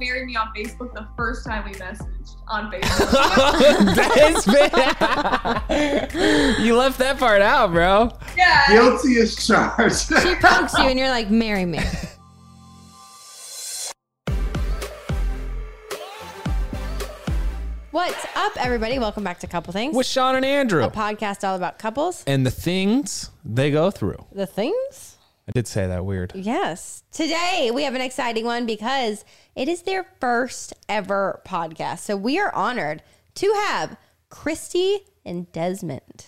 marry me on Facebook the first time we messaged on Facebook. Desmond. you left that part out, bro. yeah. Guilty as charged. She pokes you and you're like, marry me. What's up, everybody? Welcome back to Couple Things, With Shawn and Andrew. a podcast all about couples. and the things they go through. The things? I did say that weird. Yes. Today we have an exciting one because it is their first ever podcast. So we are honored to have Christy and Desmond.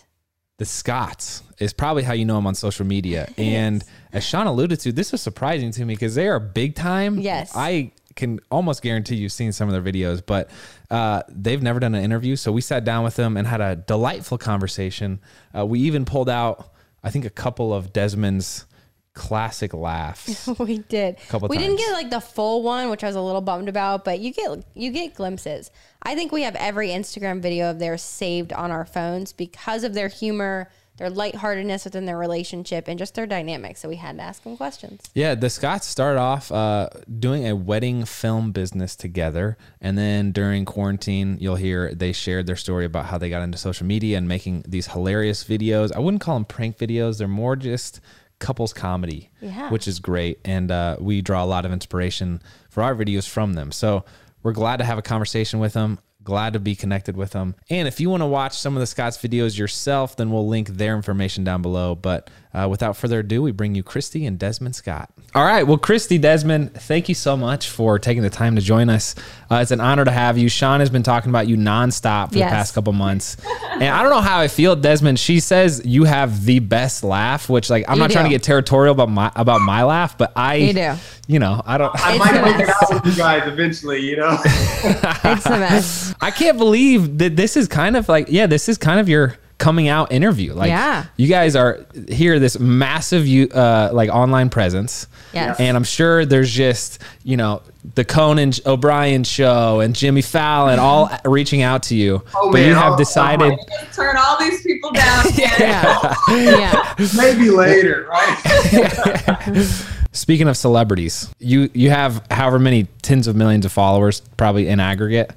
The Scotts is probably how you know them on social media. And as Shawn alluded to, this was surprising to me because they are big time. Yes. I can almost guarantee you've seen some of their videos, but uh, they've never done an interview. So we sat down with them and had a delightful conversation. Uh, we even pulled out, I think, a couple of Desmond's classic laughs. we did. We didn't get like the full one, which I was a little bummed about, but you get you get glimpses. I think we have every Instagram video of theirs saved on our phones because of their humor, their lightheartedness within their relationship, and just their dynamic. So we had to ask them questions. Yeah, the Scotts started off uh, doing a wedding film business together. And then during quarantine, you'll hear they shared their story about how they got into social media and making these hilarious videos. I wouldn't call them prank videos, they're more just couples comedy, Yeah. which is great. And uh, we draw a lot of inspiration for our videos from them. So we're glad to have a conversation with them. Glad to be connected with them. And if you want to watch some of the Scott's videos yourself, then we'll link their information down below. But uh, without further ado, we bring you Christy and Desmond Scott. All right. Well, Christy, Desmond, thank you so much for taking the time to join us. Uh, it's an honor to have you. Shawn has been talking about you nonstop for Yes. the past couple months. and I don't know how I feel, Desmond. She says you have the best laugh, which, like, I'm You not trying to get territorial about my about my laugh, but I, You do. you know, I don't. I It's might the work it out with you guys eventually, you know? It's the best. I can't believe that this is kind of like, yeah, this is kind of your coming out interview. Like, Yeah. you guys are here, this massive, you uh, like online presence. Yes. And I'm sure there's just, you know, the Conan O'Brien show and Jimmy Fallon all reaching out to you. Oh, but man, you have oh, decided, Just turn all these people down. Yeah. yeah. Maybe later, right? speaking of celebrities, you, you have however many tens of millions of followers, probably in aggregate.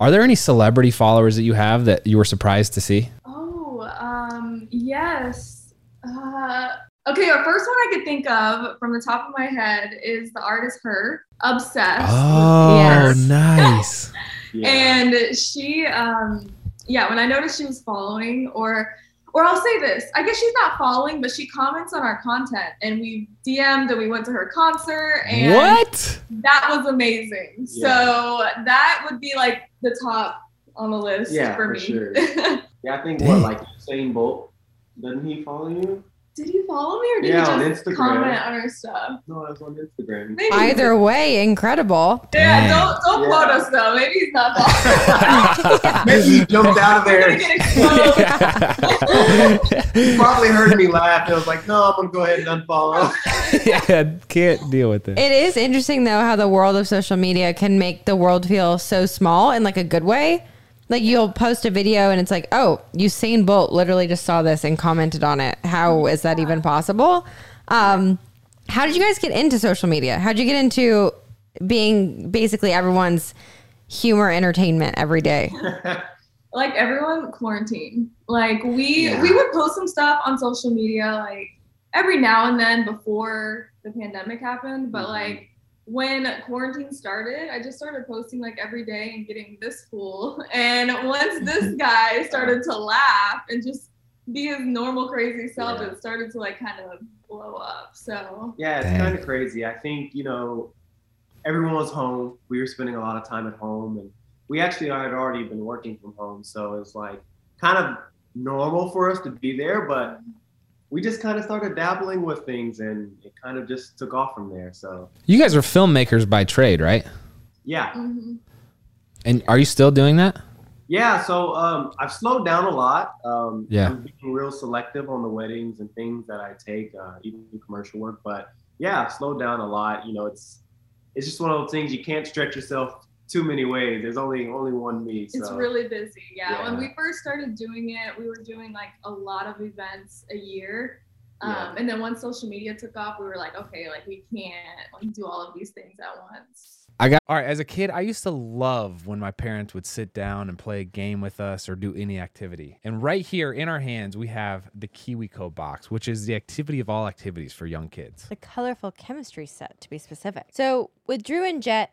Are there any celebrity followers that you have that you were surprised to see? Oh, um, yes. Uh, okay, our first one I could think of from the top of my head is the artist H.E.R., Obsessed. Oh, Yes. nice. Yeah. And she, um, yeah, when I noticed she was following, or, or I'll say this, I guess she's not following, but she comments on our content, and we DM'd and we went to her concert, and what? that was amazing. Yeah. So that would be like the top on the list Yeah, for for me. sure. yeah, I think Dang. what, like Usain Bolt? Doesn't he follow you? Did he follow me or did Yeah, he just Instagram. comment on our stuff? No, I was on Instagram. Maybe Either way, incredible. Yeah, Dang. don't don't Yeah. quote us though. Maybe he's not following. Maybe he jumped out of there. gonna get exposed. He probably heard me laugh. and was like, no, I'm going to go ahead and unfollow. yeah, can't deal with it. It is interesting though how the world of social media can make the world feel so small in like a good way. Like you'll post a video and it's like, oh, Usain Bolt literally just saw this and commented on it. How is that even possible? Um, how did you guys get into social media? How did you get into being basically everyone's humor entertainment every day? like everyone quarantine. Like we Yeah. we would post some stuff on social media like every now and then before the pandemic happened, but Mhm. like when quarantine started, I just started posting like every day and getting this fool. And once this guy started to laugh and just be his normal crazy self, Yeah. it started to like kind of blow up. So Yeah, it's kind of crazy. I think, you know, everyone was home. We were spending a lot of time at home and we actually had already been working from home. So it's like kind of normal for us to be there, but we just kind of started dabbling with things and it kind of just took off from there. So You guys are filmmakers by trade, right? yeah. mhm. And are you still doing that? Yeah, so um, I've slowed down a lot. Um, Yeah. I'm being real selective on the weddings and things that I take, uh, even commercial work. But yeah, I've slowed down a lot. You know, it's it's just one of those things you can't stretch yourself too many ways. There's only only one me. So. It's really busy. Yeah. When we first started doing it, we were doing like a lot of events a year. Um, Yeah. And then once social media took off, we were like, okay, like we can't like do all of these things at once. I got all right. As a kid, I used to love when my parents would sit down and play a game with us or do any activity. And right here in our hands, we have the KiwiCo box, which is the activity of all activities for young kids. The colorful chemistry set, to be specific. So with Drew and Jett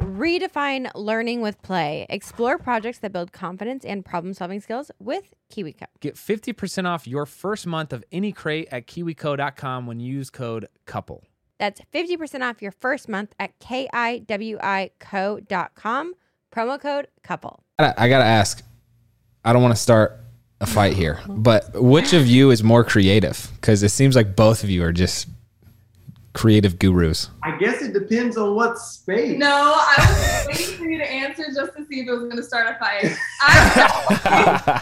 Redefine learning with play. Explore projects that build confidence and problem solving skills with KiwiCo. Get 50% off your first month of any crate at kiwico.com when you use code COUPLE. That's 50% off your first month at kiwico.com. Promo code couple. I gotta- I got to ask, I don't want to start a fight here, but which of you is more creative? Because it seems like both of you are just creative gurus. I guess it depends on what space. No, I was waiting for you to answer just to see if it was going to start a fight. I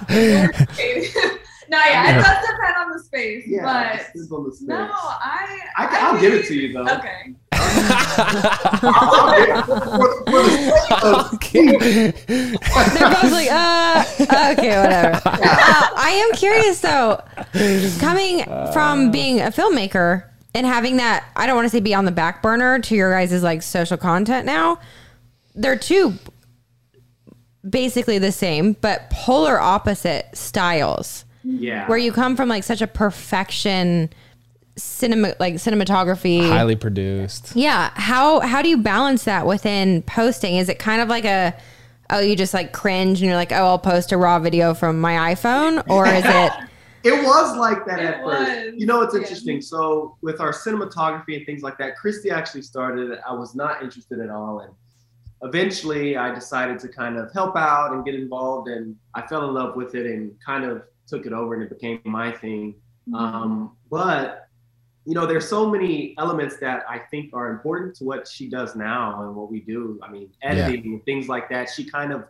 no, yeah, it does depend on the space, Yeah, but depends on the space. no, I. I, can, I'll give it to you though. Okay. They're both like, uh, okay, whatever. Uh, I am curious though, coming from being a filmmaker and having that, I don't want to say be on the back burner to your guys' like social content now. They're two basically the same, but polar opposite styles. yeah. Where you come from like such a perfection cinema like cinematography Highly produced. yeah. How how do you balance that within posting? Is it kind of like a oh you just like cringe and you're like, oh I'll post a raw video from my iPhone? Or is it It was like that It at first. You know, it's yeah. interesting. So with our cinematography and things like that, Christy actually started. it. I was not interested at all, and eventually I decided to kind of help out and get involved, and I fell in love with it and kind of took it over, and it became my thing. Um, but you know, there's so many elements that I think are important to what she does now and what we do. I mean, editing and things like that. She kind of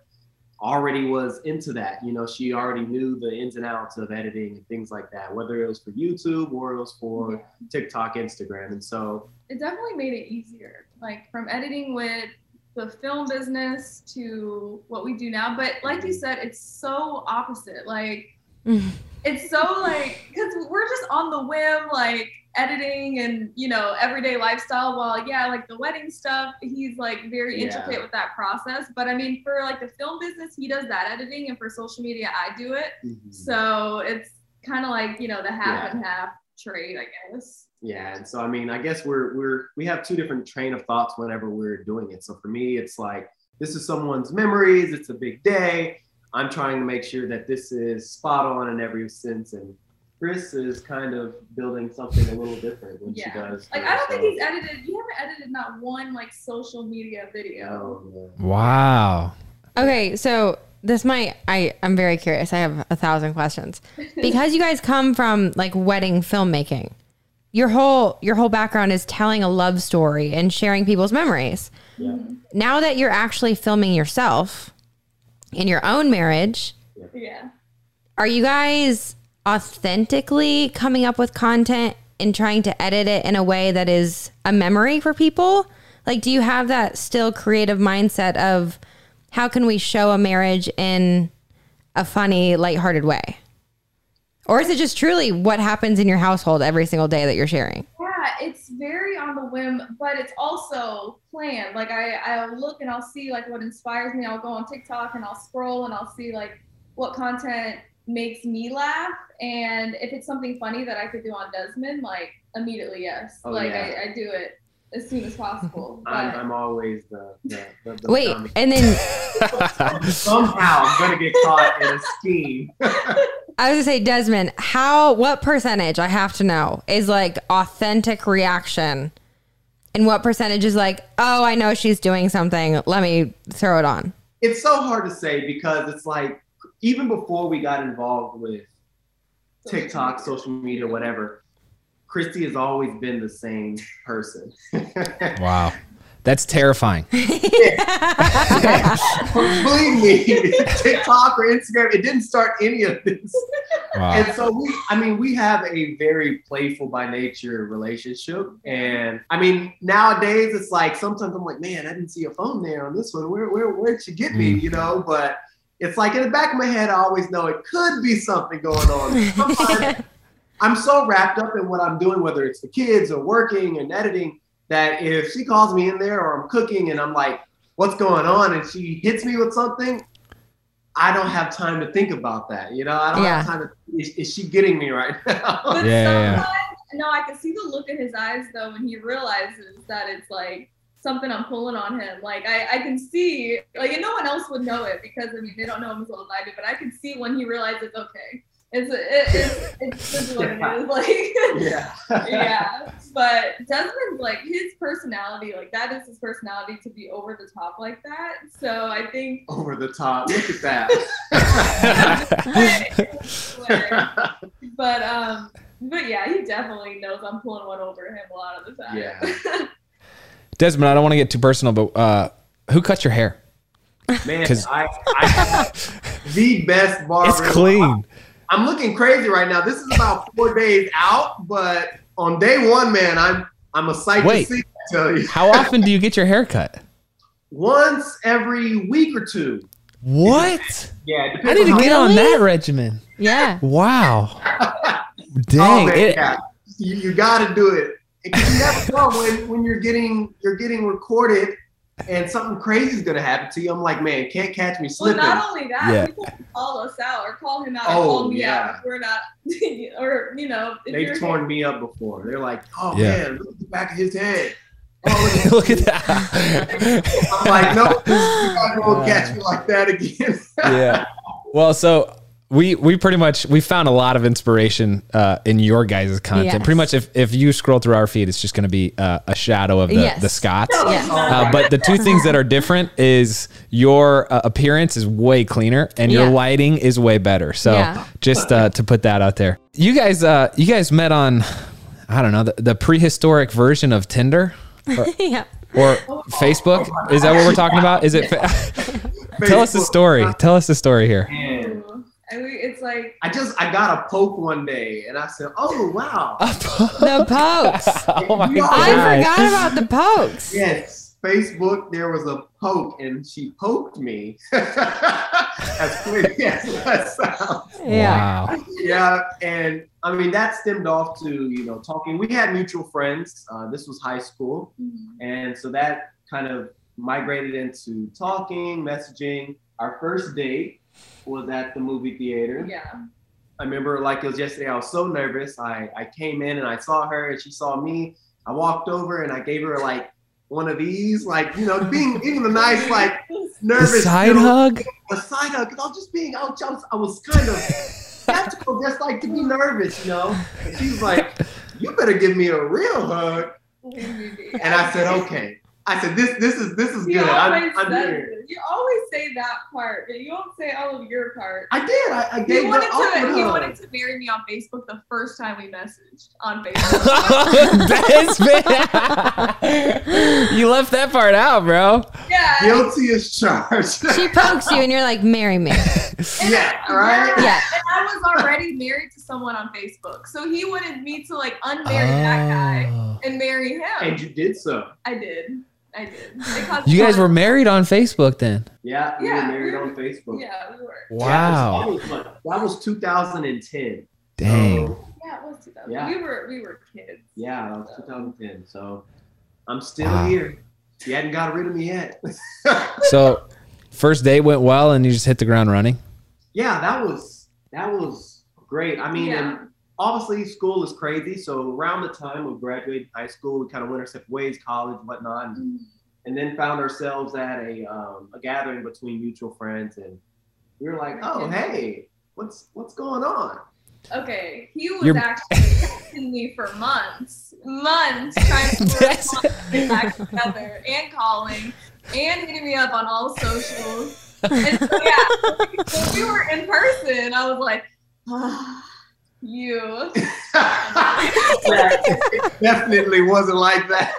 already was into that. You know, she already knew the ins and outs of editing and things like that, whether it was for YouTube or it was for Yeah. TikTok, Instagram. And so, it definitely made it easier like from editing with the film business to what we do now but like you said it's so opposite like mm. it's so like because we're just on the whim like editing and you know everyday lifestyle while yeah like the wedding stuff he's like very Yeah. intricate with that process but i mean for like the film business he does that editing and for social media i do it mm-hmm. so it's kind of like you know the half Yeah. and half trade i guess Yeah, and so I mean, I guess we're we're we have two different train of thoughts whenever we're doing it. So for me, it's like this is someone's memories. It's a big day. I'm trying to make sure that this is spot on in every sense, and Chris is kind of building something a little different when she does. Like I don't think he's edited. You haven't edited not one like social media video. Oh, no. Wow. okay, so this might I, I'm very curious. I have a thousand questions. Because you guys come from like wedding filmmaking. Your whole your whole background is telling a love story and sharing people's memories. Yeah. Now that you're actually filming yourself in your own marriage, Yeah. Are you guys authentically coming up with content and trying to edit it in a way that is a memory for people? Like, do you have that still creative mindset of how can we show a marriage in a funny, lighthearted way? Or is it just truly what happens in your household every single day that you're sharing? Yeah, it's very on the whim, but it's also planned. Like I, I'll look and I'll see like what inspires me. I'll go on TikTok and I'll scroll and I'll see like what content makes me laugh. And if it's something funny that I could do on Desmond, like immediately yes. Oh, like yeah. I, I do it as soon as possible. I'm, I'm always the, the, the, the Wait, dummy. and then somehow I'm gonna get caught in a scheme. I was gonna say, Desmond, how what percentage I have to know is like authentic reaction, and what percentage is like, oh, I know she's doing something. Let me throw it on. it's so hard to say because it's like even before we got involved with TikTok, social media, whatever, Christy has always been the same person. Wow. That's terrifying. Believe me, TikTok or Instagram, it didn't start any of this. Wow. And so we, I mean, we have a very playful by nature relationship. And I mean, nowadays it's like sometimes I'm like, man, I didn't see a phone there on this one. Where, where, where'd she get me? Mm. You know, but it's like in the back of my head, I always know it could be something going on. I'm so wrapped up in what I'm doing, whether it's the kids or working and editing, that if she calls me in there or I'm cooking and I'm like, what's going on? And she hits me with something, I don't have time to think about that. You know, I don't Yeah. have time to, is, is she getting me right now? But Yeah, yeah, yeah. no, I can see the look in his eyes though when he realizes that it's like something I'm pulling on him. Like I, I can see, like, and no one else would know it because I mean they don't know him as well as I do. But I can see when he realizes, okay, it's it, it's it's just what it is. Like, yeah. yeah. But Desmond's like his personality, like that is his personality to be over the top like that. So I think. Over the top. Look at that. but um but yeah he definitely knows i'm pulling one over him a lot of the time Yeah. Desmond, I don't want to get too personal, but uh, who cut your hair? Man, 'Cause- I, I have the best barber. It's clean. I'm looking crazy right now. This is about four days out, but on day one, man, I'm I'm a sight Wait. to see. I tell you, How often do you get your hair cut? once every week or two. What? Yeah, it I depends need to on get on that regimen. Yeah. Wow. Oh, Dang. man, it- yeah. You, you got to do it because you never know when when you're getting you're getting recorded and something crazy is gonna happen to you. I'm like, man, can't catch me slipping. well slipping. not only that Yeah. people call us out or call him out Oh, call me yeah. out if we're not or you know if They've you're torn me up before. They're like, oh Yeah. man, look at the back of his head. Oh, Look look at at that. I'm like, no, you guys won't catch me like that again. yeah. Well, so we we pretty much we found a lot of inspiration uh, in your guys' content. Yes. Pretty much, if if you scroll through our feed, it's just going to be uh, a shadow of the Yes. the Scotts. Yes. Uh, but the two things that are different is your uh, appearance is way cleaner and your Yeah. lighting is way better. So Yeah. just uh, to put that out there, you guys, uh, you guys met on, I don't know, the, the prehistoric version of Tinder yeah. or Facebook. Is that what we're talking about? Is it? Tell us the story. Tell us the story here. Man, Ooh. and we, it's like I just I got a poke one day and I said, oh wow, The pokes. oh my God. I forgot about the pokes. yes, Facebook there was a poke and she poked me. as clearly as that sounds. Yeah. Wow. yeah, and I mean that stemmed off to you know talking. We had mutual friends. Uh, this was high school, and so that kind of migrated into talking, messaging. Our first date was at the movie theater. yeah I remember like it was yesterday. I was so nervous. I I came in and I saw her, and she saw me. I walked over and I gave her like one of these, like you know, being being the nice like The nervous side you know, hug. a side hug because I was just being out. I was, I was kind of skeptical, just like to be nervous, you know. And she's like, "You better give me a real hug." And I said, "Okay." I said, "This, this is, this is good. always, I'm, I'm said here." It. you always say that part, but you don't say all of your part. I did. I, I He gave her wanted to. He hug. wanted to marry me on Facebook the first time we messaged on Facebook. That's you left that part out, bro. yeah. Guilty as charged. She pokes you and you're like, marry me. And yeah, I- right. Yeah. And I was already married to someone on Facebook, so he wanted me to like unmarry that guy Oh. and marry him. And you did so. I did. I did. You guys were married on Facebook then. Yeah, we Yeah, were married we were- on Facebook. Yeah, we were. Wow. that, was, that was 2010. Dang. So, Yeah, it was 2000. Yeah. We were we were kids. yeah, that was 2010. So I'm still Wow. here. You hadn't got rid of me yet. So first date went well and you just hit the ground running. yeah, that was that was great. I mean, Yeah. And obviously school is crazy. So around the time we graduated high school, we kind of went our separate ways, college, whatnot, and, Mm. and then found ourselves at a um, a gathering between mutual friends, and we were like, oh hey, what's what's going on? Okay, he was You're- actually texting me for months, months trying to That's- work on getting back together and calling and hitting me up on all socials. And so, yeah, when we were in person, I was like, ah, you. Yeah, it definitely wasn't like that.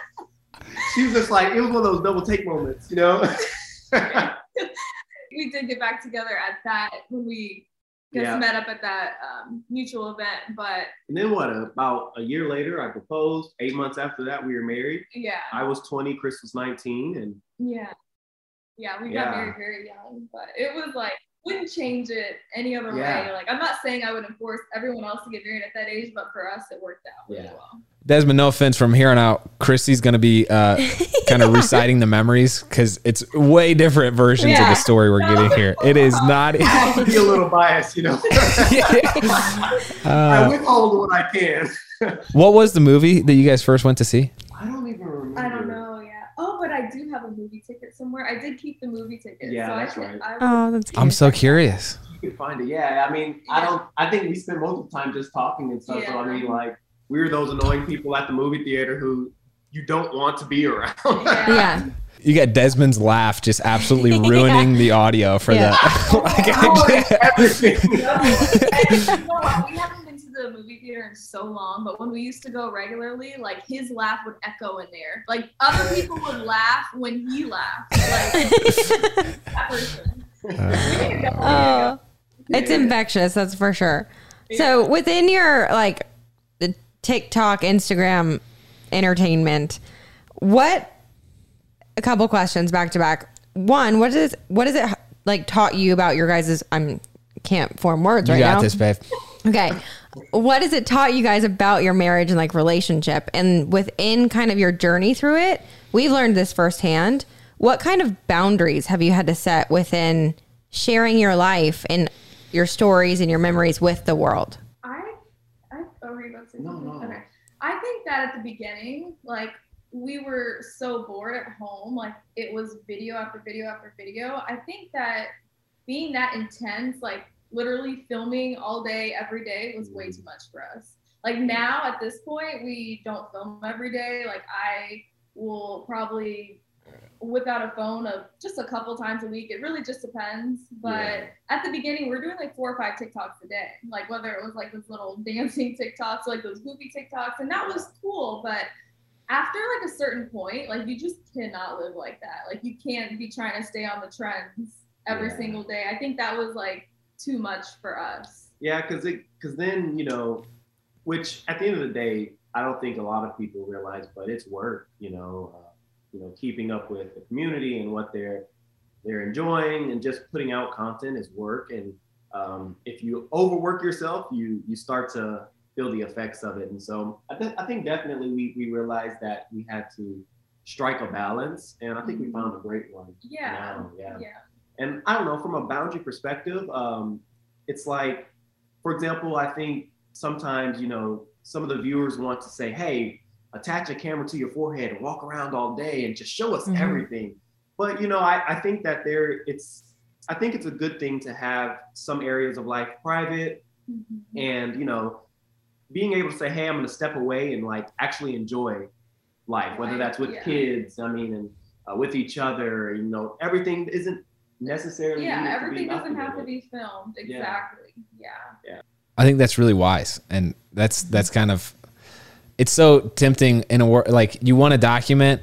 She was just like, it was one of those double take moments, you know? we did get back together at that when we just Yeah. met up at that um, mutual event. But and then what? About a year later, I proposed. Eight months after that, we were married. yeah, I was 20, Chris was 19, and yeah, yeah, we Yeah. got married very young, but it was like wouldn't change it any other Yeah. way. Like I'm not saying I would enforce everyone else to get married at that age, but for us it worked out really Yeah. well. Desmond, no offense from here on out. Christy's going to be uh, kind of reciting the memories because it's way different versions of the story we're getting here. It is not. I have to be a little biased, you know? I Uh, withhold what I can. what was the movie that you guys first went to see? I don't even remember. I don't know, yeah. Oh, but I do have a movie ticket somewhere. I did keep the movie ticket. Yeah, so that's I right. can, I would- Oh, that's cute. I'm so curious. You can find it. Yeah, I mean, I don't. I think we spent most of the time just talking and stuff. So I mean, like, we were those annoying people at the movie theater who you don't want to be around. Yeah. Yeah. You got Desmond's laugh just absolutely ruining the audio for Yeah. that. Like, I Ruined just- everything. The movie theater in so long, but when we used to go regularly, like his laugh would echo in there. Like other people would laugh when he laughed. Like that person. Uh, oh, it's infectious. That's for sure. So within your like the TikTok, Instagram entertainment, what? A couple questions back to back. One, what is what is it like taught you about your guys' I'm can't form words you right got now. this, babe. Okay. What has it taught you guys about your marriage and like relationship? And within kind of your journey through it, we've learned this firsthand. What kind of boundaries have you had to set within sharing your life and your stories and your memories with the world? I, I, oh, were you about to say No, something? no. Okay. I think that at the beginning, like we were so bored at home, like it was video after video after video. I think that being that intense, like literally filming all day, every day was way mm. too much for us. Like now at this point, we don't film every day. Like I will probably whip out a phone of just a couple times a week. It really just depends. But Yeah. at the beginning, we are doing like four or five TikToks a day. Like whether it was like those little dancing TikToks, like those goofy TikToks, and that was cool. But after like a certain point, like you just cannot live like that. Like you can't be trying to stay on the trends every Yeah. single day. I think that was like too much for us. Yeah, because it because then you know, which at the end of the day, I don't think a lot of people realize, but it's work. You know, uh, you know, keeping up with the community and what they're they're enjoying, and just putting out content is work. And um, if you overwork yourself, you you start to feel the effects of it. And so I, th- I think definitely we we realized that we had to strike a balance, and I think we found a great one. Yeah. now, yeah. Yeah. And I don't know, from a boundary perspective, um, it's like, for example, I think sometimes, you know, some of the viewers want to say, hey, attach a camera to your forehead and walk around all day and just show us Mhm. everything. But, you know, I, I think that there, it's, I think it's a good thing to have some areas of life private Mhm. and, you know, being able to say, hey, I'm going to step away and like actually enjoy life, whether that's with yeah. kids, I mean, and uh, with each other, you know, everything isn't necessarily Yeah, needed to everything be doesn't have to be filmed. Exactly. Yeah. Exactly. Yeah. I think that's really wise, and that's that's kind of it's so tempting in a world like you want to document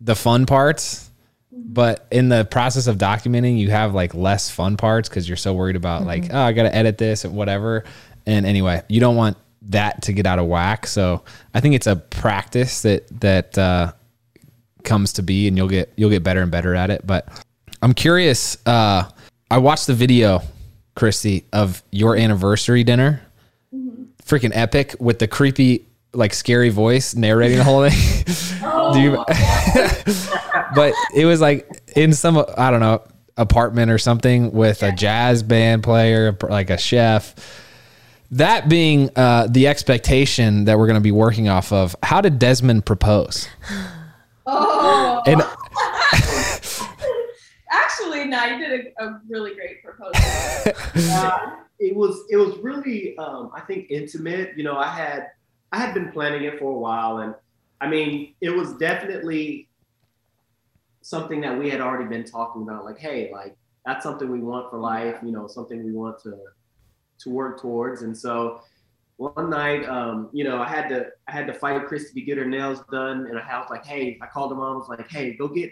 the fun parts, but in the process of documenting, you have like less fun parts because you're so worried about like oh I got to edit this and whatever. And anyway, you don't want that to get out of whack. So I think it's a practice that that uh, comes to be and you'll get you'll get better and better at it. But I'm curious, uh I watched the video, Christy, of your anniversary dinner. Freaking epic with the creepy, like scary voice narrating the whole thing. Do you but it was like in some I don't know apartment or something with a jazz band player, like a chef. That being uh, the expectation that we're going to be working off of, how did Desmond propose? Oh, And actually, no, you did a, a really great proposal. Uh, it was it was really um, I think intimate. You know, I had I had been planning it for a while, and I mean, it was definitely something that we had already been talking about. Like, hey, like that's something we want for life. You know, something we want to to work towards. And so one night, um, you know, I had to I had to fight Christy to get her nails done, and I was like, hey, I called her mom. I was like, hey, go get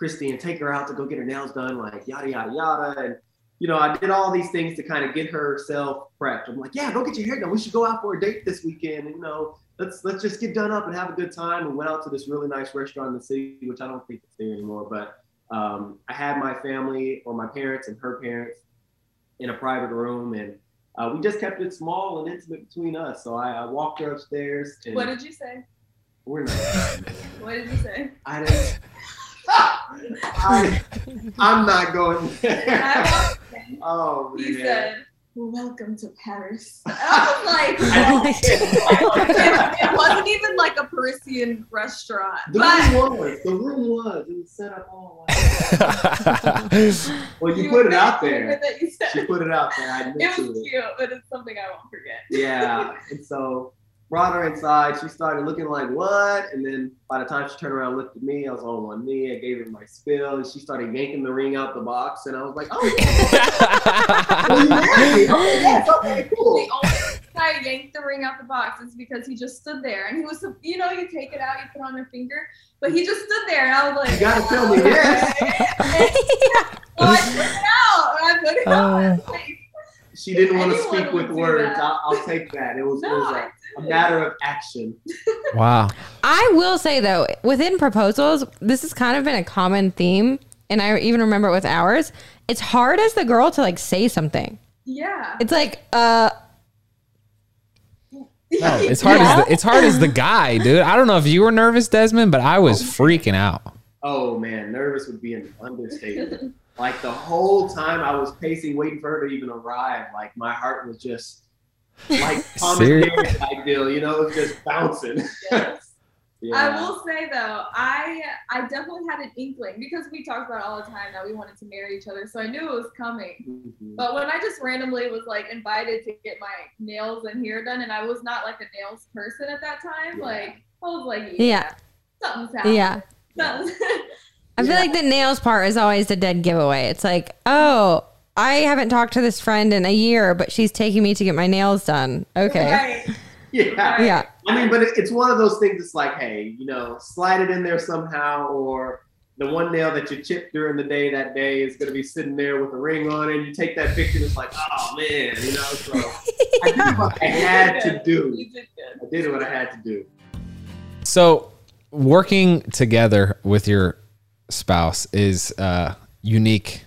Christy and take her out to go get her nails done, like yada yada yada. And you know, I did all these things to kind of get herself prepped. I'm like, yeah, go get your hair done. We should go out for a date this weekend. And, you know, let's let's just get done up and have a good time. And went out to this really nice restaurant in the city, which I don't think it's there anymore. But um, I had my family or my parents and her parents in a private room, and uh, we just kept it small and intimate between us. So I, I walked her upstairs, and what did you say? we're not. What did you say? I didn't. I, um, I'm not going there. I walked Oh man. he said, "Welcome to Paris." I was like, I it, it wasn't even like a Parisian restaurant, The but room was. The room was. It was set up all. Like, well, you You put it out there. That you said. She put it out there. I It to was it. cute, but it's something I won't forget. Yeah. And so brought her inside. She started looking like what? And then by the time she turned around, and looked at me. I was on one knee. I gave her my spill, and she started yanking the ring out the box. And I was like, "Oh, well, you married me. Okay, oh, yes, okay, cool." The only reason I yanked the ring out the box is because he just stood there and he was, you know, you take it out, you put on your finger, but he just stood there and I was like, You gotta tell me oh, yes. So I put it out and I put it out. Oh. Like, She didn't want to speak with words. I'll, I'll take that. It was, it was I a, a didn't. matter of action. wow. I will say though, within proposals, this has kind of been a common theme, and I even remember it with ours. It's hard as the girl to like say something. Yeah. It's like, uh, No, it's hard as the, it's hard as the guy, dude. I don't know if you were nervous, Desmond, but I was freaking out. Oh man, nervous would be an understatement. Like the whole time I was pacing, waiting for her to even arrive. Like my heart was just like Tom and type deal, you know, it was just bouncing. Yes. yeah. I will say though, I I definitely had an inkling because we talked about it all the time that we wanted to marry each other, so I knew it was coming. Mhm. But when I just randomly was like invited to get my nails and hair done, and I was not like a nails person at that time, Yeah. like I was like, yeah, yeah, something's happening. yeah. Something's- I feel Yeah. like the nails part is always the dead giveaway. It's like, oh, I haven't talked to this friend in a year, but she's taking me to get my nails done. Okay. Right. Yeah. Yeah. I mean, but it's one of those things. It's like, hey, you know, slide it in there somehow, or the one nail that you chipped during the day that day is going to be sitting there with a ring on it. And you take that picture, and it's like, oh man, you know. So I did what I had to do. You did good. I did what I had to do. So, working together with your spouse is a unique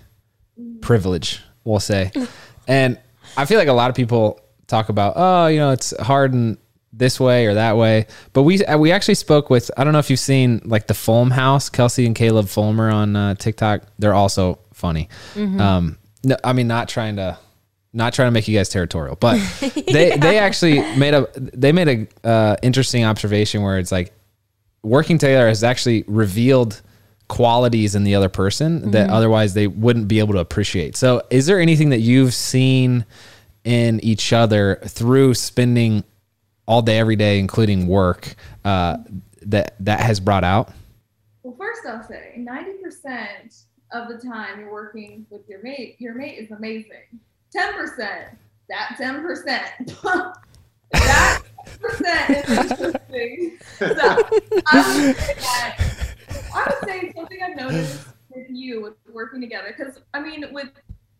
privilege, we'll say. And I feel like a lot of people talk about, oh, you know, it's hard in this way or that way. But we we actually spoke with I don't know if you've seen like the Fulm House, Kelsey and Caleb Fulmer on uh, TikTok. They're also funny. Um, no, I mean not trying to not trying to make you guys territorial, but they they actually made a they made a uh, interesting observation where it's like working together has actually revealed qualities in the other person that otherwise they wouldn't be able to appreciate. So, is there anything that you've seen in each other through spending all day, every day, including work, uh, that that has brought out? Well, first I'll say 90% of the time you're working with your mate, your mate is amazing. 10%, that 10%. that percent is interesting. So I would say that I would say something I've noticed with you with working together, because I mean with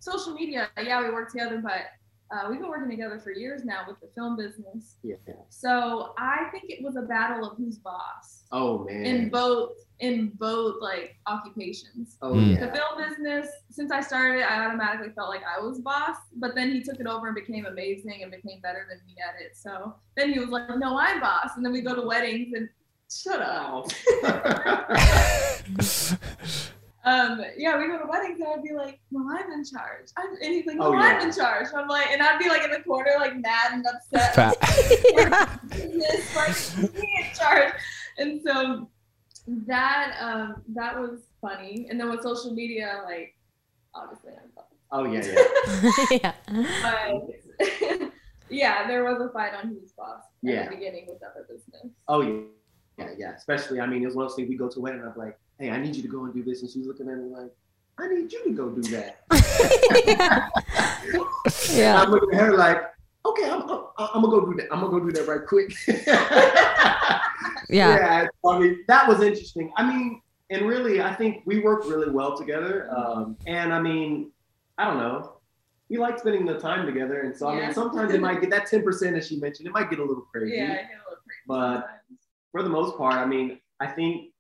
social media, yeah, we work together, but uh, we've been working together for years now with the film business. Yeah. So I think it was a battle of who's boss Oh man. in both in both like occupations. oh Mm. The film business, since I started, I automatically felt like I was boss. But then he took it over and became amazing and became better than me at it. So then he was like, "No, I'm boss." And then we go to weddings and shut up. Um, yeah, we go to weddings and I'd be like, "No, I'm in charge." I'm, and he's like, "No, Oh, I'm in charge." I'm like, and I'd be like in the corner, like mad and upset. Fat. yeah. business, like me in charge. And so that um that was funny. And then with social media, like obviously I'm boss. oh yeah, yeah. yeah. But yeah, there was a fight on who's boss at Yeah. the beginning with other business. Oh yeah. Yeah, yeah. Especially, I mean, it was one of those things we go to a wedding. I'm like, hey, I need you to go and do this, and she's looking at me like, I need you to go do that. And yeah. I'm looking at her like, okay, I'm, I'm, I'm gonna go do that. I'm gonna go do that right quick. Yeah. yeah. I mean, that was interesting. I mean, and really, I think we work really well together. Um, and I mean, I don't know. We like spending the time together, and so I mean, sometimes it might get that ten percent as she mentioned. It might get a little crazy. Yeah, I get a little crazy. But- sometimes. For the most part, I mean, I think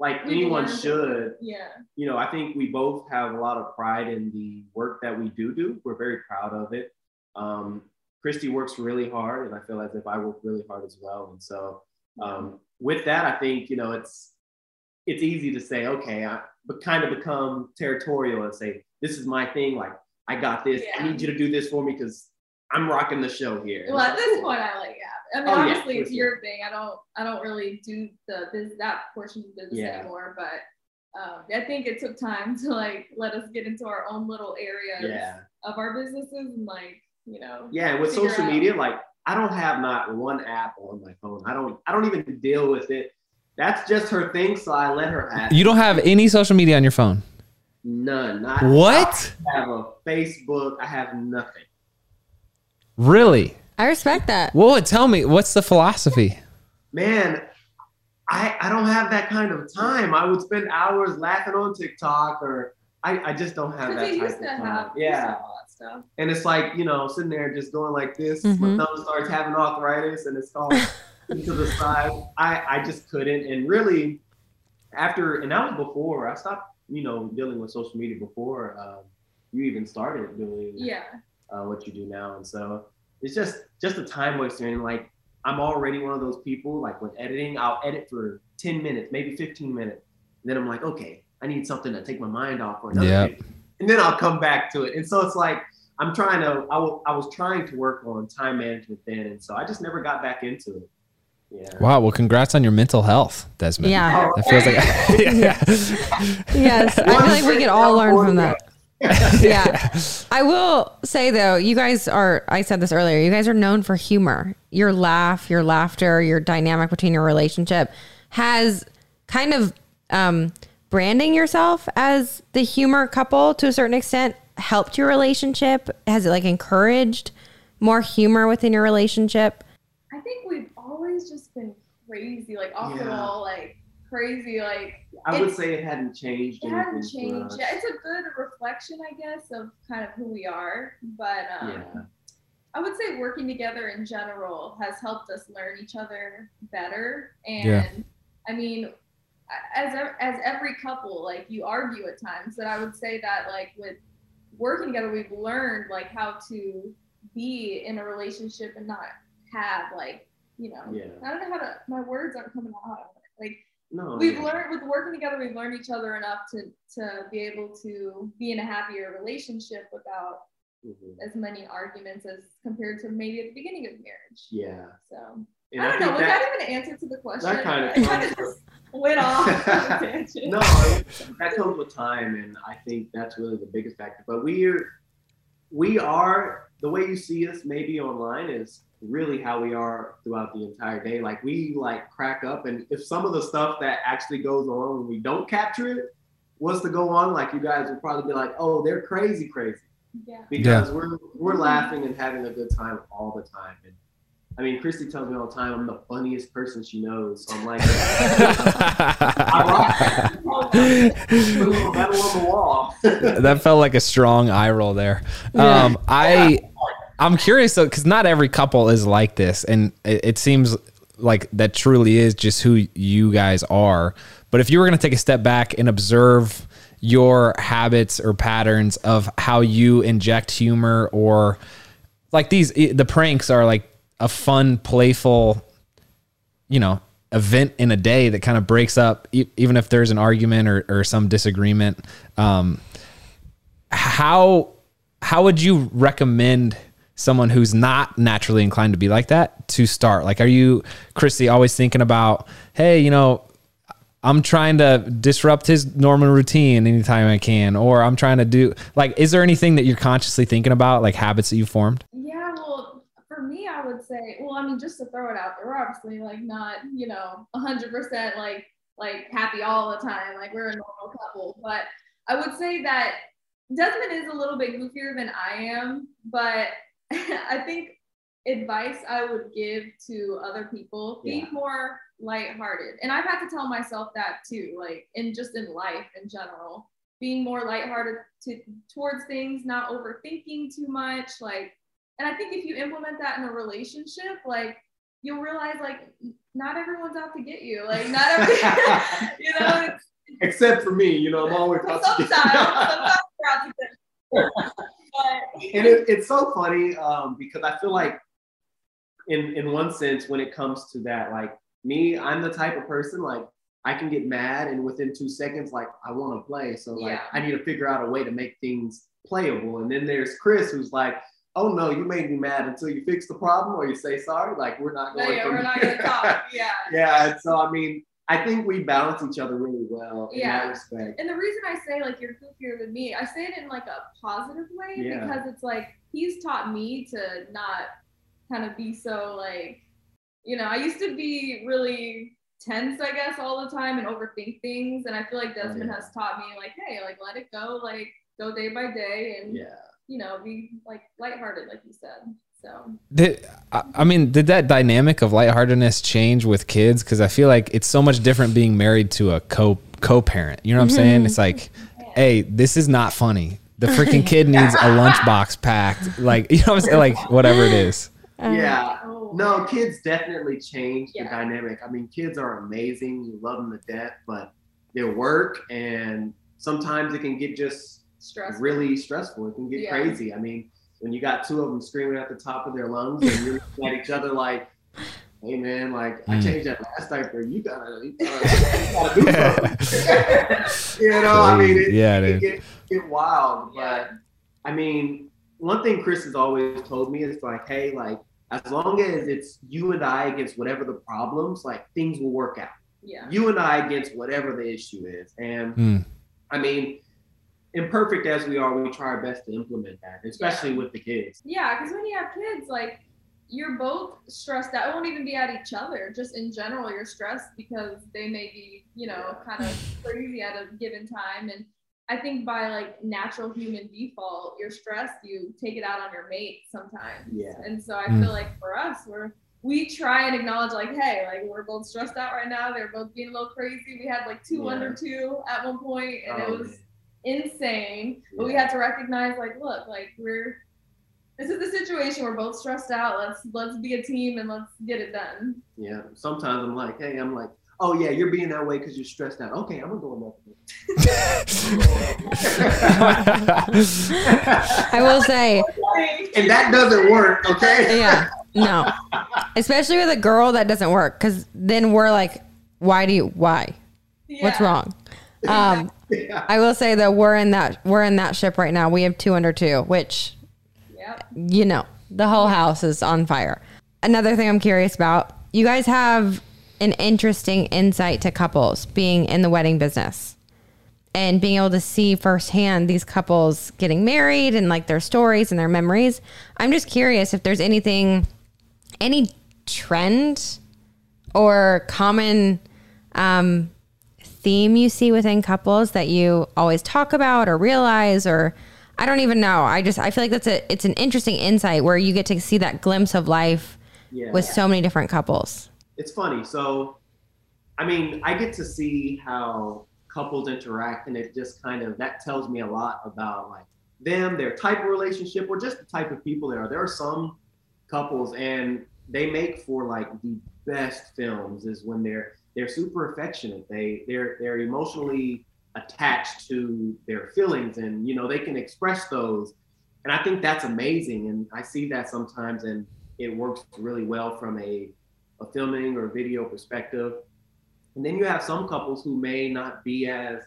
like We anyone should, yeah, you know, I think we both have a lot of pride in the work that we do do. We're very proud of it. Um, Christy works really hard, and I feel as if I work really hard as well. And so, um, with that, I think you know it's it's easy to say, okay, I but kind of become territorial and say, this is my thing. Like I got this. I need you to do this for me because I'm rocking the show here. Well, at this point, I like yeah. I mean, Oh, yeah, obviously, for it's sure. your thing. I don't, I don't really do the biz that portion of the business Yeah. anymore. But um, I think it took time to like let us get into our own little areas yeah. of our businesses and like you know. Yeah, with social out- media, like I don't have not one app on my phone. I don't I don't even deal with it. That's just her thing, so I let her have. You don't have any social media on your phone. none. Not What? I have a Facebook. I have nothing. Really? I respect that. Well, tell me, what's the philosophy? Man, I I don't have that kind of time. I would spend hours laughing on TikTok or I, I just don't have that type used of to time. have used to yeah. have all that stuff. And it's like, you know, sitting there just going like this. Mhm. My thumb starts having arthritis and it's all into the side. I, I just couldn't. And really, after, and that was before I stopped, you know, dealing with social media before um, you even started doing Yeah. uh, what you do now. And so it's just just a time waster. And like, I'm already one of those people, like with editing, I'll edit for 10 minutes, maybe 15 minutes. And then I'm like, okay, I need something to take my mind off for another Yep. And then I'll come back to it. And so it's like, I'm trying to, I I was trying to work on time management then. And so I just never got back into it. Yeah. Wow. Well, congrats on your mental health, Desmond. Yeah. Oh, That feels like oh, yeah. Yes. I feel like we could all learn from that. Yeah. I will say though, you guys are, I said this earlier, you guys are known for humor. Your laugh, your laughter, your dynamic between your relationship has kind of um, branding yourself as the humor couple to a certain extent helped your relationship? Has it like encouraged more humor within your relationship? I think we've always just been crazy, like off the wall, like crazy, like I would say it hadn't changed. it anything hasn't changed. Yeah, it's a good reflection, I guess, of kind of who we are. But um, Yeah. I would say working together in general has helped us learn each other better. And Yeah. I mean, as as every couple, like you argue at times, but I would say that like with working together, we've learned like how to be in a relationship and not have like you know Yeah. I don't know how to my words aren't coming out like No. we've yeah. learned with working together we've learned each other enough to to be able to be in a happier relationship without Mhm. as many arguments as compared to maybe at the beginning of marriage Yeah. so And I don't know was that- that, even an answer to the question that kind of I just went off on a tangent. no, that comes with time, and I think that's really the biggest factor. But we're we are the way you see us maybe online is really how we are throughout the entire day. Like we like crack up, and if some of the stuff that actually goes on when we don't capture it was to go on, like you guys would probably be like, "Oh, they're crazy, crazy," yeah because we're we're laughing and having a good time all the time. And I mean, Christy tells me all the time I'm the funniest person she knows. So I'm like, I rock. Put a on the wall. that felt like a strong eye roll there. Yeah. Um, I I'm curious though, because not every couple is like this, and it, it seems like that truly is just who you guys are. But if you were going to take a step back and observe your habits or patterns of how you inject humor or like these the pranks are like a fun playful you know event in a day that kind of breaks up even if there's an argument or, or some disagreement um how how would you recommend someone who's not naturally inclined to be like that to start like are you christy always thinking about hey you know I'm trying to disrupt his normal routine anytime I can, or I'm trying to do like, is there anything that you're consciously thinking about, like habits that you formed? Yeah, well, for me, I would say, well, I mean, just to throw it out there, we're obviously like not, you know, 100% like like happy all the time, like we're a normal couple, but I would say that Desmond is a little bit goofier than I am, but I think advice I would give to other people, be Yeah. more lighthearted. And I've had to tell myself that too, like in just in life in general, being more lighthearted to towards things, not overthinking too much. Like, and I think if you implement that in a relationship, like you'll realize like not everyone's out to get you. Like not every you know, Except for me, you know, I'm always out to sometimes, get- sometimes we're out to get but and it, it's so funny um, because I feel like, in in one sense, when it comes to that, like me, I'm the type of person like I can get mad, and within two seconds, like I want to play. So like Yeah. I need to figure out a way to make things playable. And then there's Chris, who's like, "Oh no, you made me mad until you fix the problem or you say sorry. Like we're not no, going. yeah, we're not gonna talk. Yeah. yeah. And so I mean, I think we balance each other really well in Yeah. that respect. And the reason I say like you're goofier than me, I say it in like a positive way Yeah. because it's like he's taught me to not kind of be so like, you know, I used to be really tense, I guess, all the time and overthink things. And I feel like Desmond yeah. has taught me like, hey, like let it go, like go day by day and Yeah. you know, be like lighthearted, like you said. So Did I I mean, did that dynamic of lightheartedness change with kids? Because I feel like it's so much different being married to a co co parent. You know what I'm saying? Mm-hmm. It's like, hey, this is not funny. The freaking kid needs a lunchbox packed. Like, you know what I'm saying? Like, whatever it is. yeah. Uh, oh, No, kids definitely change the dynamic. I mean, kids are amazing. You love them to death, but their work and sometimes it can get just stressful. really stressful. It can get Yeah. crazy. I mean, when you got two of them screaming at the top of their lungs and you're looking at each other like, hey man, like I Mm. changed that last diaper. You gotta, you gotta, you gotta do something. you know, I mean, it, Yeah, it dude. can get, get wild. But I mean, one thing Chris has always told me is like, hey, like as long as it's you and I against whatever the problems, like things will work out. Yeah. You and I against whatever the issue is. And Mm. I mean, imperfect as we are, we try our best to implement that, especially with the kids. Yeah, because when you have kids, like you're both stressed out. It won't even be at each other. Just in general, you're stressed because they may be, you know, kind of crazy at a given time. And I think by like natural human default, you're stressed, you take it out on your mate sometimes. Yeah. And so I Mm. feel like for us, we're we try and acknowledge like, hey, like we're both stressed out right now. They're both being a little crazy. We had like two Yeah. under two at one point, and it Oh, was man. Insane. But we Yeah. had to recognize, like, look, like we're this is the situation. We're both stressed out. Let's let's be a team and let's get it done. Yeah. Sometimes I'm like, hey, I'm like, oh yeah, you're being that way because you're stressed out. Okay, I'm gonna go another I will say, and that doesn't work, okay? yeah, no, especially with a girl that doesn't work because then we're like, why do you? Why? What's wrong? Um, Yeah. I will say that we're in that we're in that ship right now. We have two under two, which Yep. you know the whole house is on fire. Another thing I'm curious about: you guys have an interesting insight to couples being in the wedding business and being able to see firsthand these couples getting married and like their stories and their memories. I'm just curious if there's anything, any trend or common um, theme you see within couples that you always talk about or realize or I don't even know. I just I feel like that's a it's an interesting insight where you get to see that glimpse of life Yeah. with so many different couples. it's funny. So, I mean, I get to see how couples interact, and it just kind of that tells me a lot about like them, their type of relationship, or just the type of people they are. There are some couples and they make for like the best films is when they're they're super affectionate. They they're they're emotionally attached to their feelings and you know they can express those. And I think that's amazing. And I see that sometimes and it works really well from a, a filming or video perspective. And then you have some couples who may not be as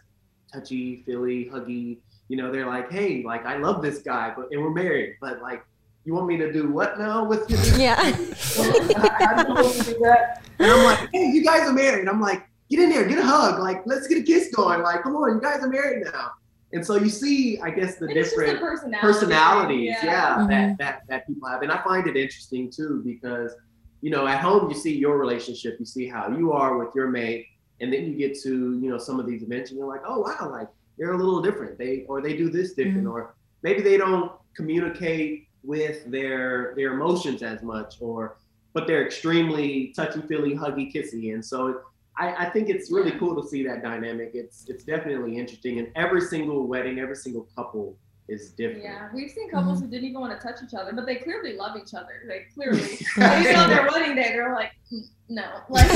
touchy, feely, huggy. You know, they're like, hey, like I love this guy, but and we're married, but like you want me to do what now with you? Yeah. I don't want to do that. And I'm like, hey, you guys are married. I'm like, get in there, get a hug. Like, let's get a kiss going. Like, come on, you guys are married now. And so you see, I guess, the It's just a different personality. personalities, yeah, Mhm. that, that that people have. And I find it interesting too, because you know, at home you see your relationship, you see how you are with your mate, and then you get to, you know, some of these events and you're like, oh wow, like they're a little different. They or they do this different, or maybe they don't communicate with their their emotions as much, or but they're extremely touchy feely, huggy, kissy. And so I, I think it's really cool to see that dynamic. It's it's definitely interesting. And every single wedding, every single couple is different. Yeah, we've seen couples who didn't even want to touch each other, but they clearly love each other. They clearly, even on their wedding day, they're like, "Mm, no, like,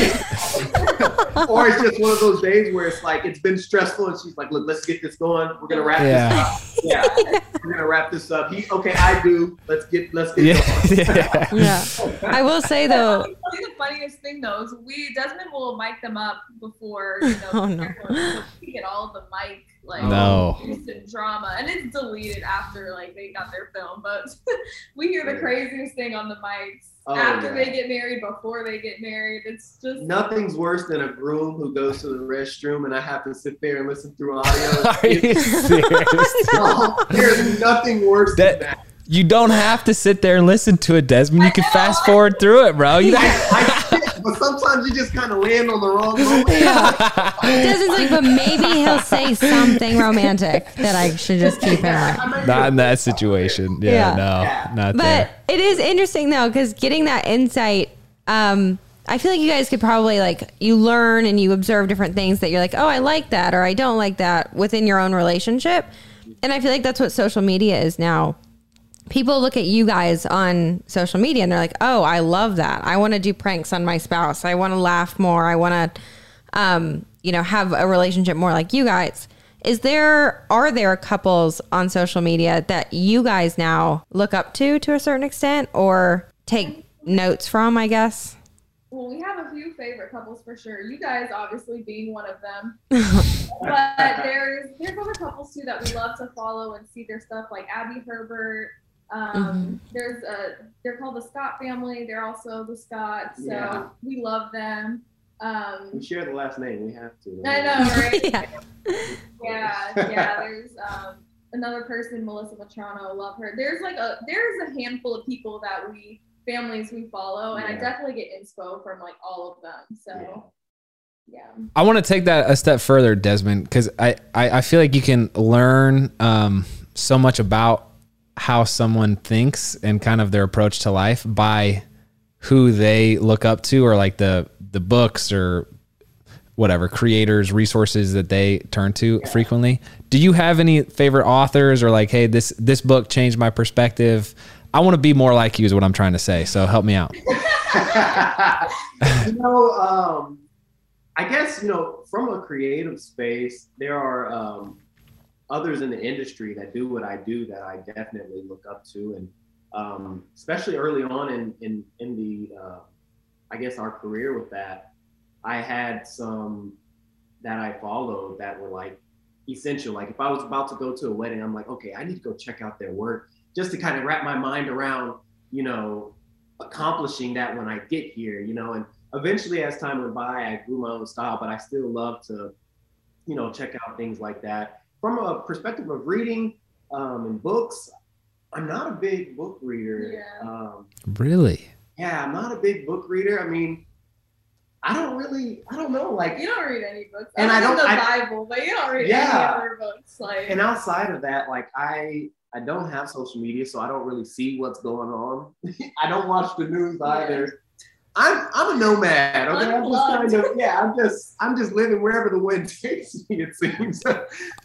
or it's just one of those days where it's like it's been stressful and she's like, look, let's get this going. We're gonna wrap Yeah. this up. Yeah. We're gonna wrap this up. He okay, I do. Let's get let's get Yeah. going. yeah. Yeah. I will say though, I the funniest thing though is we Desmond will mic them up before you know Oh, no. so we get all the mic like No. instant drama and it's deleted after like they got their film, but we hear the craziest thing on the mics Oh, after yeah. they get married, before they get married. It's just Nothing's worse than a groom who goes to the restroom and I have to sit there and listen through audio. Are you serious? No, there's nothing worse That- than that. You don't have to sit there and listen to it, Desmond. You can fast forward through it, bro. You I sit, but sometimes you just kind of land on the wrong moment. Desmond's like, but maybe he'll say something romantic that I should just keep in mind. Not in that situation. Yeah, Yeah. no, not But there. it is interesting though, because getting that insight, um, I feel like you guys could probably like you learn and you observe different things that you're like, oh, I like that or I don't like that within your own relationship. And I feel like that's what social media is now. People look at you guys on social media and they're like, oh, I love that. I want to do pranks on my spouse. I want to laugh more. I want to, um, you know, have a relationship more like you guys. Is there are there couples on social media that you guys now look up to to a certain extent or take notes from? I guess. Well, we have a few favorite couples for sure. You guys obviously being one of them. but there's there's other couples too that we love to follow and see their stuff like Abby Herbert. Um, There's a they're called the Scott family. They're also the Scotts, so Yeah. we love them. Um, We share the last name. We have to. I know, right? yeah. yeah, yeah. There's um, another person, Melissa Matrano. Love her. There's like a there's a handful of people that we families we follow, and I definitely get inspo from like all of them. So yeah, I want to take that a step further, Desmond, because I, I, I feel like you can learn um, so much about how someone thinks and kind of their approach to life by who they look up to or like the the books or whatever creators resources that they turn to frequently. Do you have any favorite authors or like hey this this book changed my perspective. I want to be more like you is what i'm trying to say so help me out. You know, um, I guess you know from a creative space, there are um, others in the industry that do what I do that I definitely look up to, and um, especially early on in in in the uh, I guess our career with that, I had some that I followed that were like essential. Like if I was about to go to a wedding, I'm like, okay, I need to go check out their work just to kind of wrap my mind around, you know, accomplishing that when I get here, you know, and eventually as time went by, I grew my own style, but I still love to, you know, check out things like that. From a perspective of reading um, and books, I'm not a big book reader. Yeah. Um, really yeah, I'm not a big book reader. I mean, I don't really, I don't know, like, you don't read any books, And other I don't- the I- Bible, but you don't read Yeah. any other books. Like and outside of that, like I I don't have social media, so I don't really see what's going on. I don't watch the news either. I'm I'm a nomad. Okay, I'm just kind of yeah. I'm just I'm just living wherever the wind takes me. It seems.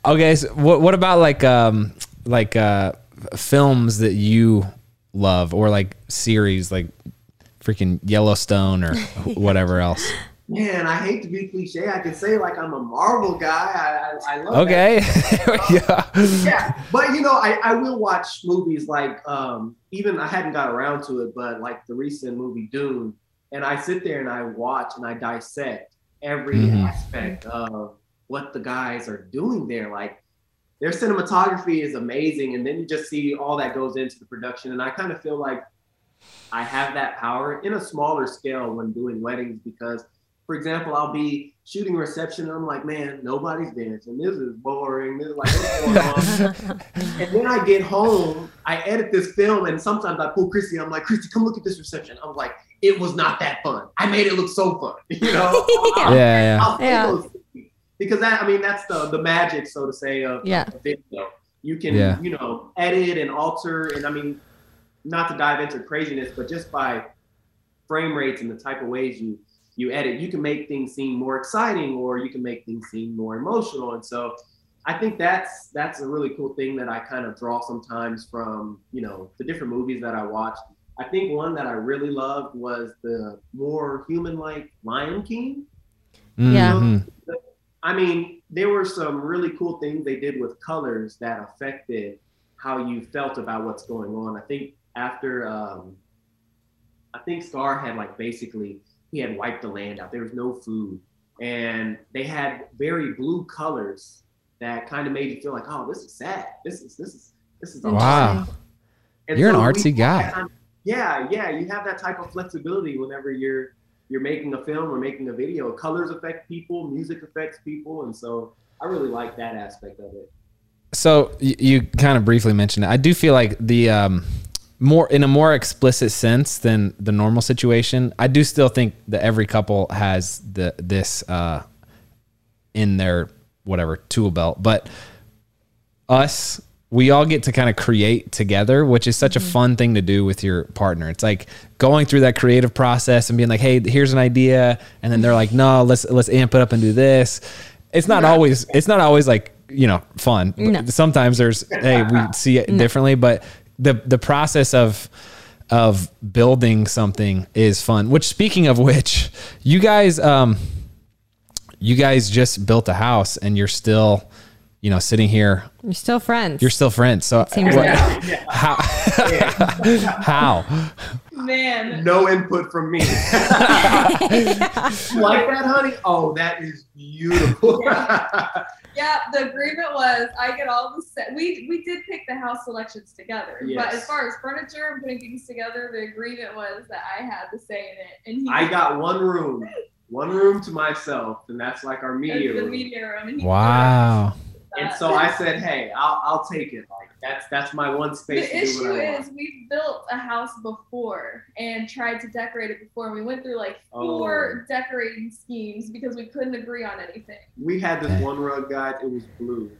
Okay, so what what about like um like uh films that you love or like series like freaking Yellowstone or whatever else? Man, I hate to be cliche. I can say like I'm a Marvel guy. I I, I love Okay. yeah. yeah, but you know, I, I will watch movies like um even I hadn't got around to it, but like the recent movie Dune, and I sit there and I watch and I dissect every Mhm. aspect of what the guys are doing there. Like their cinematography is amazing, and then you just see all that goes into the production. And I kind of feel like I have that power in a smaller scale when doing weddings because, for example, I'll be shooting reception and I'm like, man, nobody's dancing. This is boring. This is like, what's going on? and then I get home, I edit this film, and sometimes I pull Christy. I'm like, Christy, come look at this reception. I'm like, it was not that fun. I made it look so fun. You know? Yeah. Yeah, yeah. I'll Yeah. those. Because that, I mean, that's the the magic, so to say, of Yeah. of video. You can, Yeah. you know, edit and alter, and I mean, not to dive into craziness, but just by frame rates and the type of ways you you edit, you can make things seem more exciting, or you can make things seem more emotional. And so, I think that's that's a really cool thing that I kind of draw sometimes from, you know, the different movies that I watch. I think one that I really loved was the more human-like Lion King. Yeah. Mhm. I mean, there were some really cool things they did with colors that affected how you felt about what's going on. I think after, um, I think Scar had like basically he had wiped the land out. There was no food, and they had very blue colors that kind of made you feel like, oh, this is sad. This is this is this is Wow. You're an so we artsy guy. that- Yeah, yeah, you have that type of flexibility whenever you're you're making a film or making a video. Colors affect people, music affects people, and so I really like that aspect of it. So you, you kind of briefly mentioned it. I do feel like the um, more in a more explicit sense than the normal situation. I do still think that every couple has the this uh, in their whatever tool belt, but us we all get to kind of create together, which is such a fun thing to do with your partner. It's like going through that creative process and being like, "Hey, here's an idea," and then they're like, "No, let's let's amp it up and do this." It's not always it's not always like you know fun. No. Sometimes there's hey we see it differently, but the the process of of building something is fun. Which speaking of which, you guys um you guys just built a house and you're still you know sitting here You're still friends. you're still friends. So seems what- like- how how Man, No input from me. like that, honey? Oh, that is beautiful. yeah, the agreement was I get all the set. We we did pick the house selections together, but as far as furniture and putting things together, the agreement was that I had the say in it, and he I got one room, one room to myself, and that's like our media the room. media room. And he wow And so I said, hey, I'll, I'll take it. Like that's that's my one space the to do issue what I want. is we built a house before and tried to decorate it before. We went through like four oh. decorating schemes because we couldn't agree on anything. We had this one rug, guys. It was blue.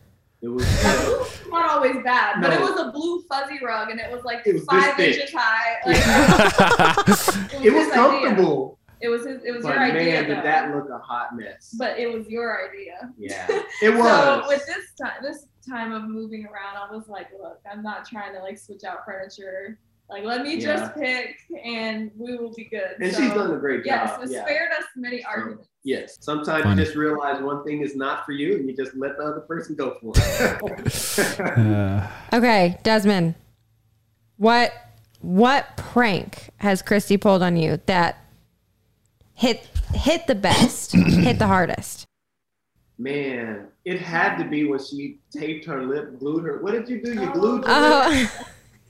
It was. Not always bad, but it was a blue fuzzy rug and it was like It was five inches high. Like, it was his idea. comfortable, It was his, it was but your idea. man, did though. that look a hot mess. but it was your idea. yeah, it was. So with this time, this time of moving around, I was like, look, I'm not trying to like switch out furniture. Like, let me Yeah. just pick, and we will be good. and so, she's done a great Yes, job. it yeah. spared us many arguments. Yes. Sometimes Funny. you just realize one thing is not for you, and you just let the other person go for it. Uh, okay, Desmond. What what prank has Christy pulled on you that hit hit the best, hit the hardest? Man, it had to be when she taped her lip, glued her. What did you do? You oh. glued her. Oh,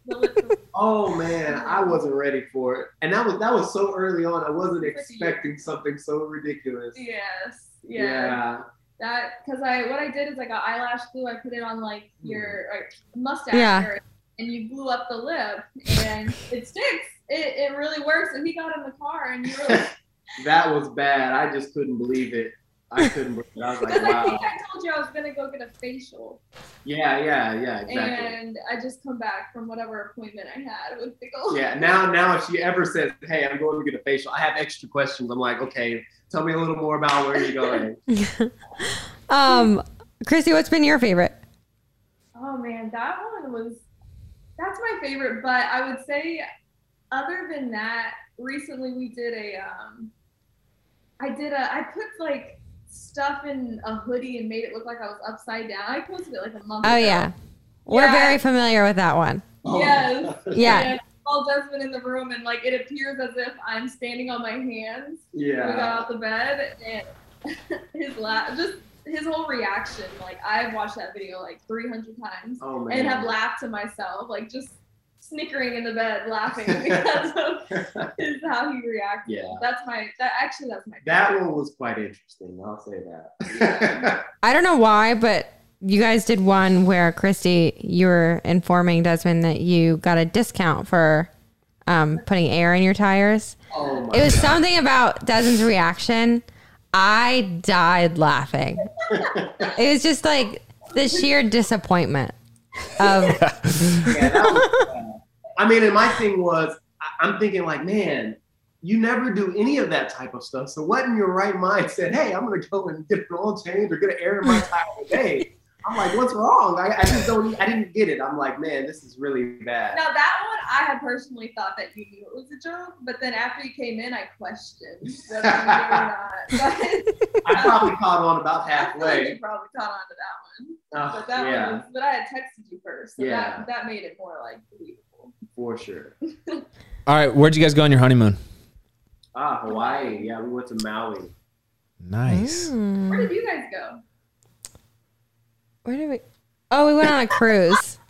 The- Oh man, I wasn't ready for it, and that was that was so early on. I wasn't expecting something so ridiculous. yes, yeah. Yeah, That because I what I did is I got eyelash glue. I put it on like hmm. your like, mustache Yeah. area, and you glue up the lip, and it sticks. It, it really works. And he got in the car, and you were like, that was bad. I just couldn't believe it. I couldn't believe it. I was like, because I wow. think I told you I was gonna go get a facial, Yeah, yeah, yeah, exactly. and I just come back from whatever appointment I had with Pickle. Yeah, now now if she ever says, "Hey, I'm going to get a facial," I have extra questions. I'm like, okay, tell me a little more about where you're going. um, Christy, what's been your favorite? Oh man, that one was that's my favorite. But I would say, other than that, recently we did a um, I did a I put like stuff in a hoodie and made it look like I was upside down. I posted it like a month. Ago. Oh ago. yeah. We're Yeah. very familiar with that one. Oh. Yes. Yeah. And all Desmond in the room, and like it appears as if I'm standing on my hands. Yeah. We got Yeah. out the bed, and his laugh, just his whole reaction. Like I've watched that video like 300 times Oh and have laughed to myself, like just snickering in the bed, laughing because of his how he reacted. Yeah. That's my that actually that's my that favorite. one was quite interesting. I'll say that. I don't know why, but you guys did one where Christy, you were informing Desmond that you got a discount for um, putting air in your tires. oh my It was something about Desmond's reaction. I died laughing. It was just like the sheer disappointment of Yeah, that was, uh, I mean, and my thing was, I- I'm thinking like, man, you never do any of that type of stuff. So what in your right mind said, hey, I'm gonna go and get an oil change or get an air in my tire today? I'm like, what's wrong? I, I just don't. I didn't get it. I'm like, man, this is really bad. Now that one, I had personally thought that you knew it was a joke, but then after you came in, I questioned whether you knew or not. But I probably caught on about I like halfway. you probably caught on to that one. Uh, But that yeah, one was, but I had texted you first, so Yeah. that that made it more like believable. For sure. All right, where'd you guys go on your honeymoon? Ah, Hawaii. Yeah, we went to Maui. Nice. Mm. Where did you guys go? Where did we? Oh, we went on a cruise.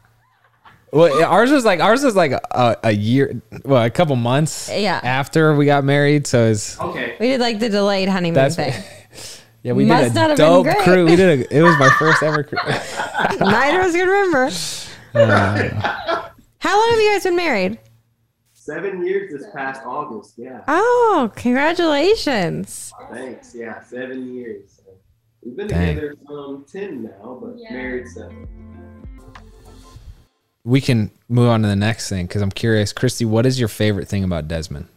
Well, ours was like ours was like a, a year, well, a couple months Yeah. after we got married. So it's Okay. We did like the delayed honeymoon that's thing. yeah, we Must did not a dope great. cruise. We did a, it was my first ever cruise. Neither of us can remember. Uh, How long have you guys been married? Seven years this past August. Yeah. Oh, congratulations. Thanks. Yeah, seven years. We've been Dang. together um ten now, but Yeah. married seven. we can move on to the next thing because I'm curious, Christy. What is your favorite thing about Desmond?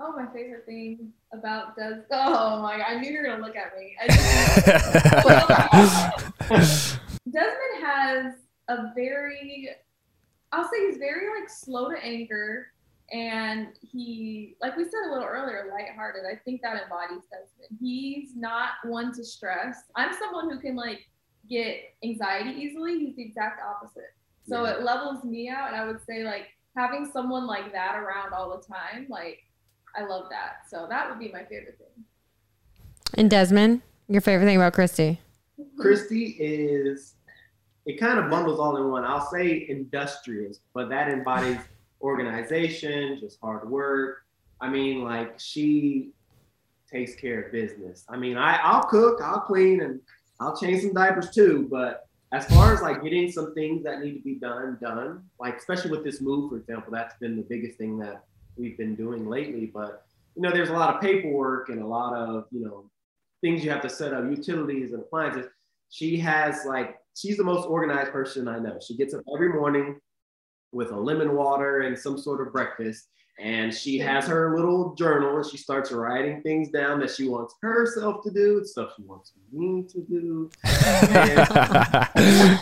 Oh, my favorite thing about Des. Oh my god, I knew you were gonna look at me. I just- Desmond has a very, I'll say he's very like slow to anger, and he, like we said a little earlier, lighthearted. I think that embodies Desmond. He's not one to stress. I'm someone who can like get anxiety easily. He's the exact opposite. So Yeah. it levels me out, and I would say like having someone like that around all the time, like I love that. So that would be my favorite thing. And Desmond, your favorite thing about Christy? Christy is it kind of bundles all in one. I'll say industrious, but that embodies organization, just hard work. I mean, like she takes care of business. I mean, I, I'll cook, I'll clean, and I'll change some diapers too. But as far as like getting some things that need to be done, done, like especially with this move, for example, that's been the biggest thing that we've been doing lately. But you know, there's a lot of paperwork and a lot of, you know, things you have to set up, utilities and appliances. She has like she's the most organized person I know. She gets up every morning with a lemon water and some sort of breakfast. And she has her little journal and she starts writing things down that she wants herself to do, stuff she wants me to do. And,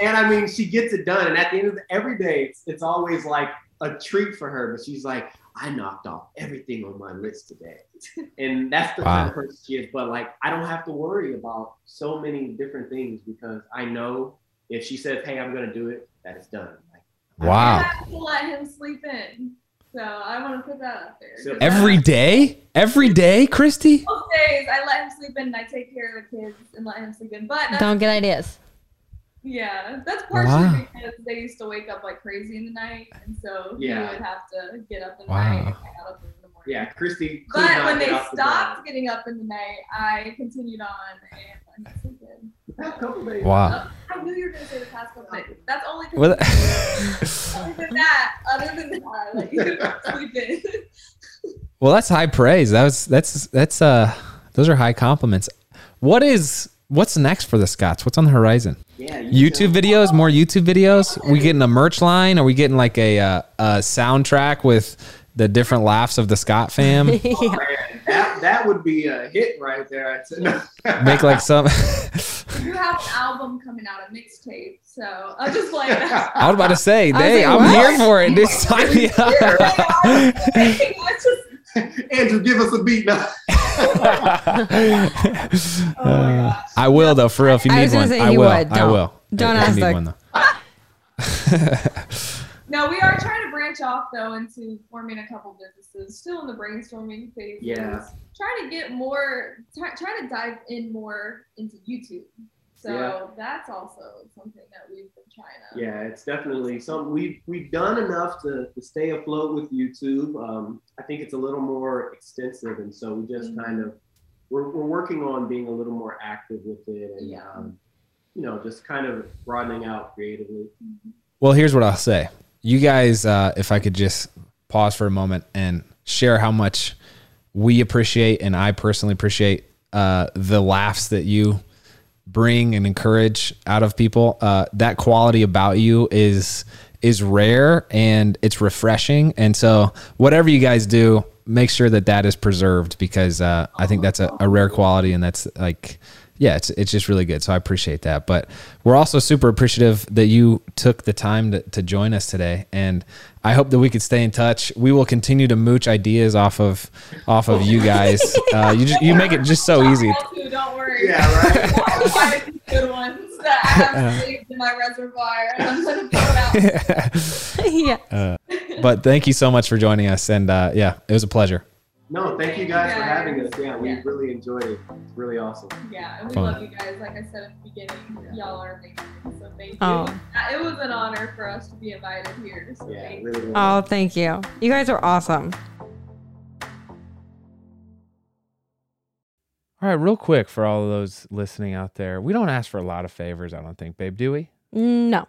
and I mean, she gets it done. And at the end of the, every day, it's, it's always like a treat for her. But she's like, I knocked off everything on my list today. And that's the kind of person she is. But like, I don't have to worry about so many different things because I know if she says, hey, I'm going to do it, that it's done. Like, Wow. I have to let him sleep in. So I want to put that out there. So 'Cause Every day? Every day, Christy? Most days I let him sleep in and I take care of the kids and let him sleep in. But Don't get ideas. Yeah, that's partially Wow. because they used to wake up like crazy in the night. And so Yeah. he would have to get up in the Wow. night and get up in the morning. yeah, Christy. could But not when get they off the stopped getting up in the night, I continued on and let him sleep in. bed. Past couple days. Wow. I knew you were going to say the past couple days. That's only 'cause Well, other than that, other than that, I let you sleep in. well, that's high praise. That was that's that's uh those are high compliments. What is what's next for the Scotts? What's on the horizon? Yeah, you YouTube videos, more YouTube videos. We getting a merch line? Are we getting like a uh, a soundtrack with the different laughs of the Scott fam? yeah. man, that that that would be a hit right there. I'd say. Make like some. You have an album coming out, a mixtape. So I'm just like, I was about to say, I was hey, like, I'm what? here for it. This time, it's just Andrew, give us a beat now. Oh my. Uh, I will though, for real. If you need was one, I will. would. I Don't. will. Don't If you ask need one, though. No, we are trying to branch off though into forming a couple businesses. Still in the brainstorming phase. Yeah. Trying to get more, try, trying to dive in more into YouTube. So Yeah. that's also something that we've to. Yeah, it's definitely something we've we've done enough to, to stay afloat with YouTube. Um, I think it's a little more extensive, and so we just Mhm. kind of we're, we're working on being a little more active with it, and Yeah. um, you know, just kind of broadening out creatively. Well, here's what I'll say. You guys, uh, if I could just pause for a moment and share how much we appreciate and I personally appreciate uh, the laughs that you bring and encourage out of people. Uh, that quality about you is is rare and it's refreshing. And so, whatever you guys do, make sure that that is preserved because uh, I think that's a, a rare quality and that's like yeah, it's it's just really good. So I appreciate that. But we're also super appreciative that you took the time to, to join us today. And I hope that we could stay in touch. We will continue to mooch ideas off of off of you guys. Uh, you just, you make it just so easy. Too, don't worry. Yeah, right. I'll find some good ones that I have saved in my reservoir, and I'm gonna put out. yeah. but thank you so much for joining us. And uh, yeah, it was a pleasure. No, thank you Thank you guys for having us. Yeah, we Yeah. really enjoyed it. It's really awesome. Yeah, and we Fun. love you guys. Like I said at the beginning, y'all are amazing. So thank you. Oh. It was an honor for us to be invited here. So Yeah, thank really. really. Oh, thank you. You guys are awesome. All right, real quick for all of those listening out there, we don't ask for a lot of favors, I don't think, babe, do we? Mm, no.